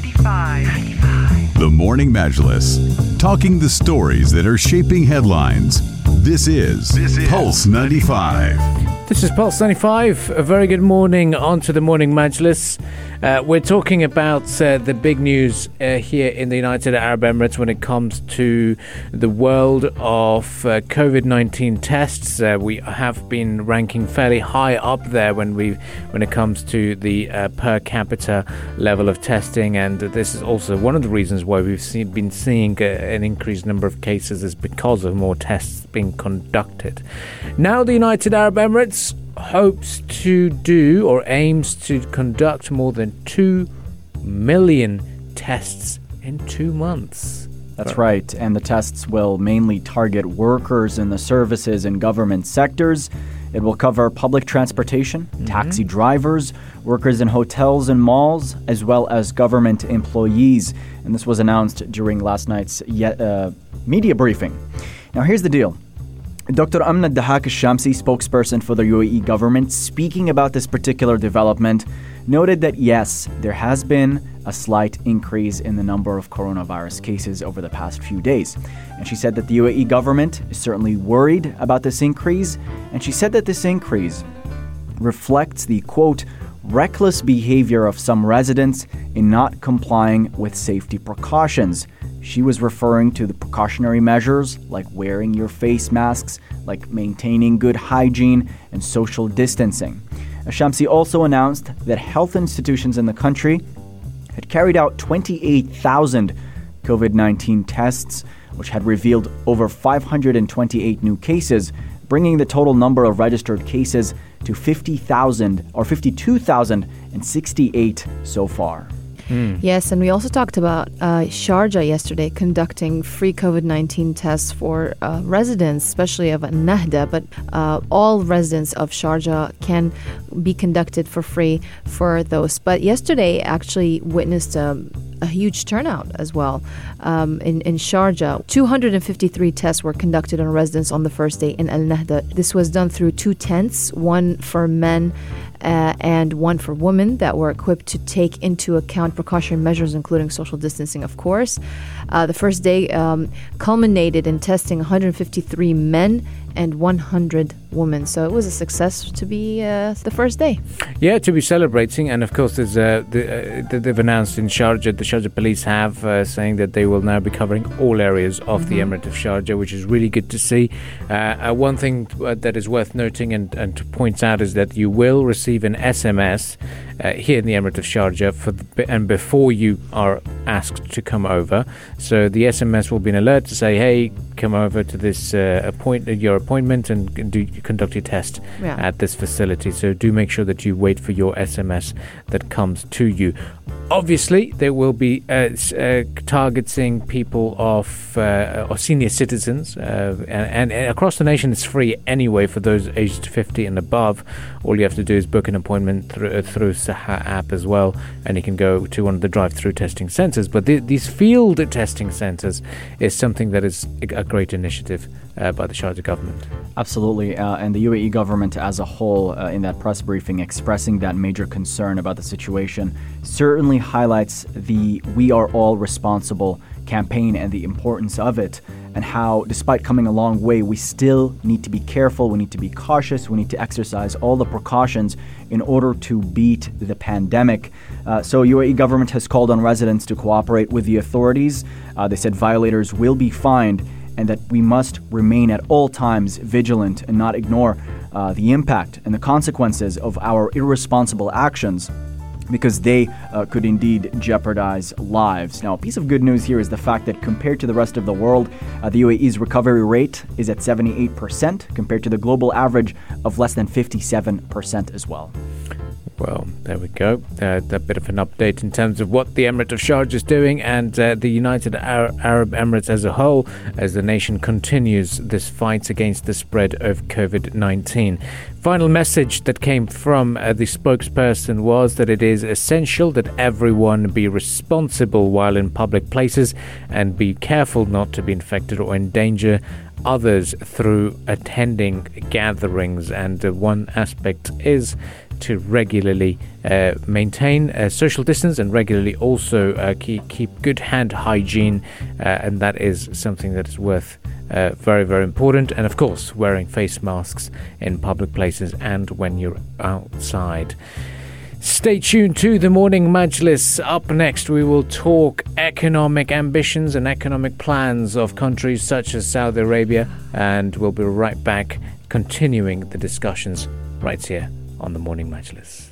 95. The Morning Majlis, talking the stories that are shaping headlines. This is, This is Pulse 95. This is Pulse 95. A very good morning on to the morning Majlis. Uh, we're talking about uh, the big news uh, here in the United Arab Emirates when it comes to the world of uh, COVID 19 tests. Uh, we have been ranking fairly high up there when we when it comes to the uh, per capita level of testing, and this is also one of the reasons why we've seen, been seeing an increased number of cases is because of more tests being conducted. Now, the United Arab Emirates hopes to do or aims to conduct more than 2 million tests in two months. That's right. And the tests will mainly target workers in the services and government sectors. It will cover public transportation, taxi drivers, workers in hotels and malls, as well as government employees. And this was announced during last night's ye- uh, media briefing. Now, here's the deal. Dr. Amna Dahak Shamsi, spokesperson for the UAE government, speaking about this particular development, noted that yes, there has been a slight increase in the number of coronavirus cases over the past few days. And she said that the UAE government is certainly worried about this increase, and she said that this increase reflects the quote, reckless behavior of some residents in not complying with safety precautions. She was referring to the precautionary measures like wearing your face masks, like maintaining good hygiene and social distancing. Shamsi also announced that health institutions in the country had carried out 28,000 COVID 19 tests, which had revealed over 528 new cases, bringing the total number of registered cases to 50,000 or 52,068 so far. Yes, and we also talked about uh, Sharjah yesterday conducting free COVID 19 tests for uh, residents, especially of Nahda, but uh, all residents of Sharjah can be conducted for free for those. But yesterday actually witnessed um, a huge turnout as well um, in, in Sharjah. 253 tests were conducted on residents on the first day in Al Nahda. This was done through two tents, one for men uh, and one for women that were equipped to take into account precautionary measures, including social distancing, of course. Uh, the first day um, culminated in testing 153 men and 100 women. So it was a success to be uh, the first day. Yeah, to be celebrating, and of course, there's uh, the, uh, they've announced in Sharjah, the Sharjah police have uh, saying that they will now be covering all areas of the Emirate of Sharjah, which is really good to see. Uh, uh, one thing that is worth noting and, and to point out is that you will receive an SMS uh, here in the Emirate of Sharjah for the, and before you are asked to come over. So the SMS will be an alert to say, "Hey, come over to this uh, appoint your appointment and do conduct your test Yeah. at this facility." So do make sure that you wait for your SMS that comes to you. Obviously, they will be uh, uh, targeting people of uh, or senior citizens, uh, and, and across the nation, it's free anyway for those aged 50 and above. All you have to do is book an appointment through uh, through Seha app as well, and you can go to one of the drive-through testing centres. But the, these field testing centres is something that is a great initiative uh, by the Sharjah government. Absolutely. And the UAE government as a whole, in that press briefing, expressing that major concern about the situation, certainly highlights the We Are All Responsible campaign and the importance of it, and how, despite coming a long way, we still need to be careful, we need to be cautious, we need to exercise all the precautions in order to beat the pandemic. Uh, so, UAE government has called on residents to cooperate with the authorities. Uh, they said violators will be fined and that we must remain at all times vigilant and not ignore uh, the impact and the consequences of our irresponsible actions because they uh, could indeed jeopardize lives. Now, a piece of good news here is the fact that compared to the rest of the world, uh, the UAE's recovery rate is at 78% compared to the global average of less than 57% as well. Well, there we go. Uh, a bit of an update in terms of what the Emirate of Sharjah is doing and uh, the United Arab Emirates as a whole as the nation continues this fight against the spread of COVID 19. Final message that came from uh, the spokesperson was that it is essential that everyone be responsible while in public places and be careful not to be infected or endanger others through attending gatherings. And uh, one aspect is to regularly uh, maintain uh, social distance and regularly also uh, keep, keep good hand hygiene, uh, and that is something that is worth uh, very, very important. And of course, wearing face masks in public places and when you're outside. Stay tuned to the Morning Majlis. Up next, we will talk economic ambitions and economic plans of countries such as Saudi Arabia, and we'll be right back continuing the discussions right here on the Morning Majlis.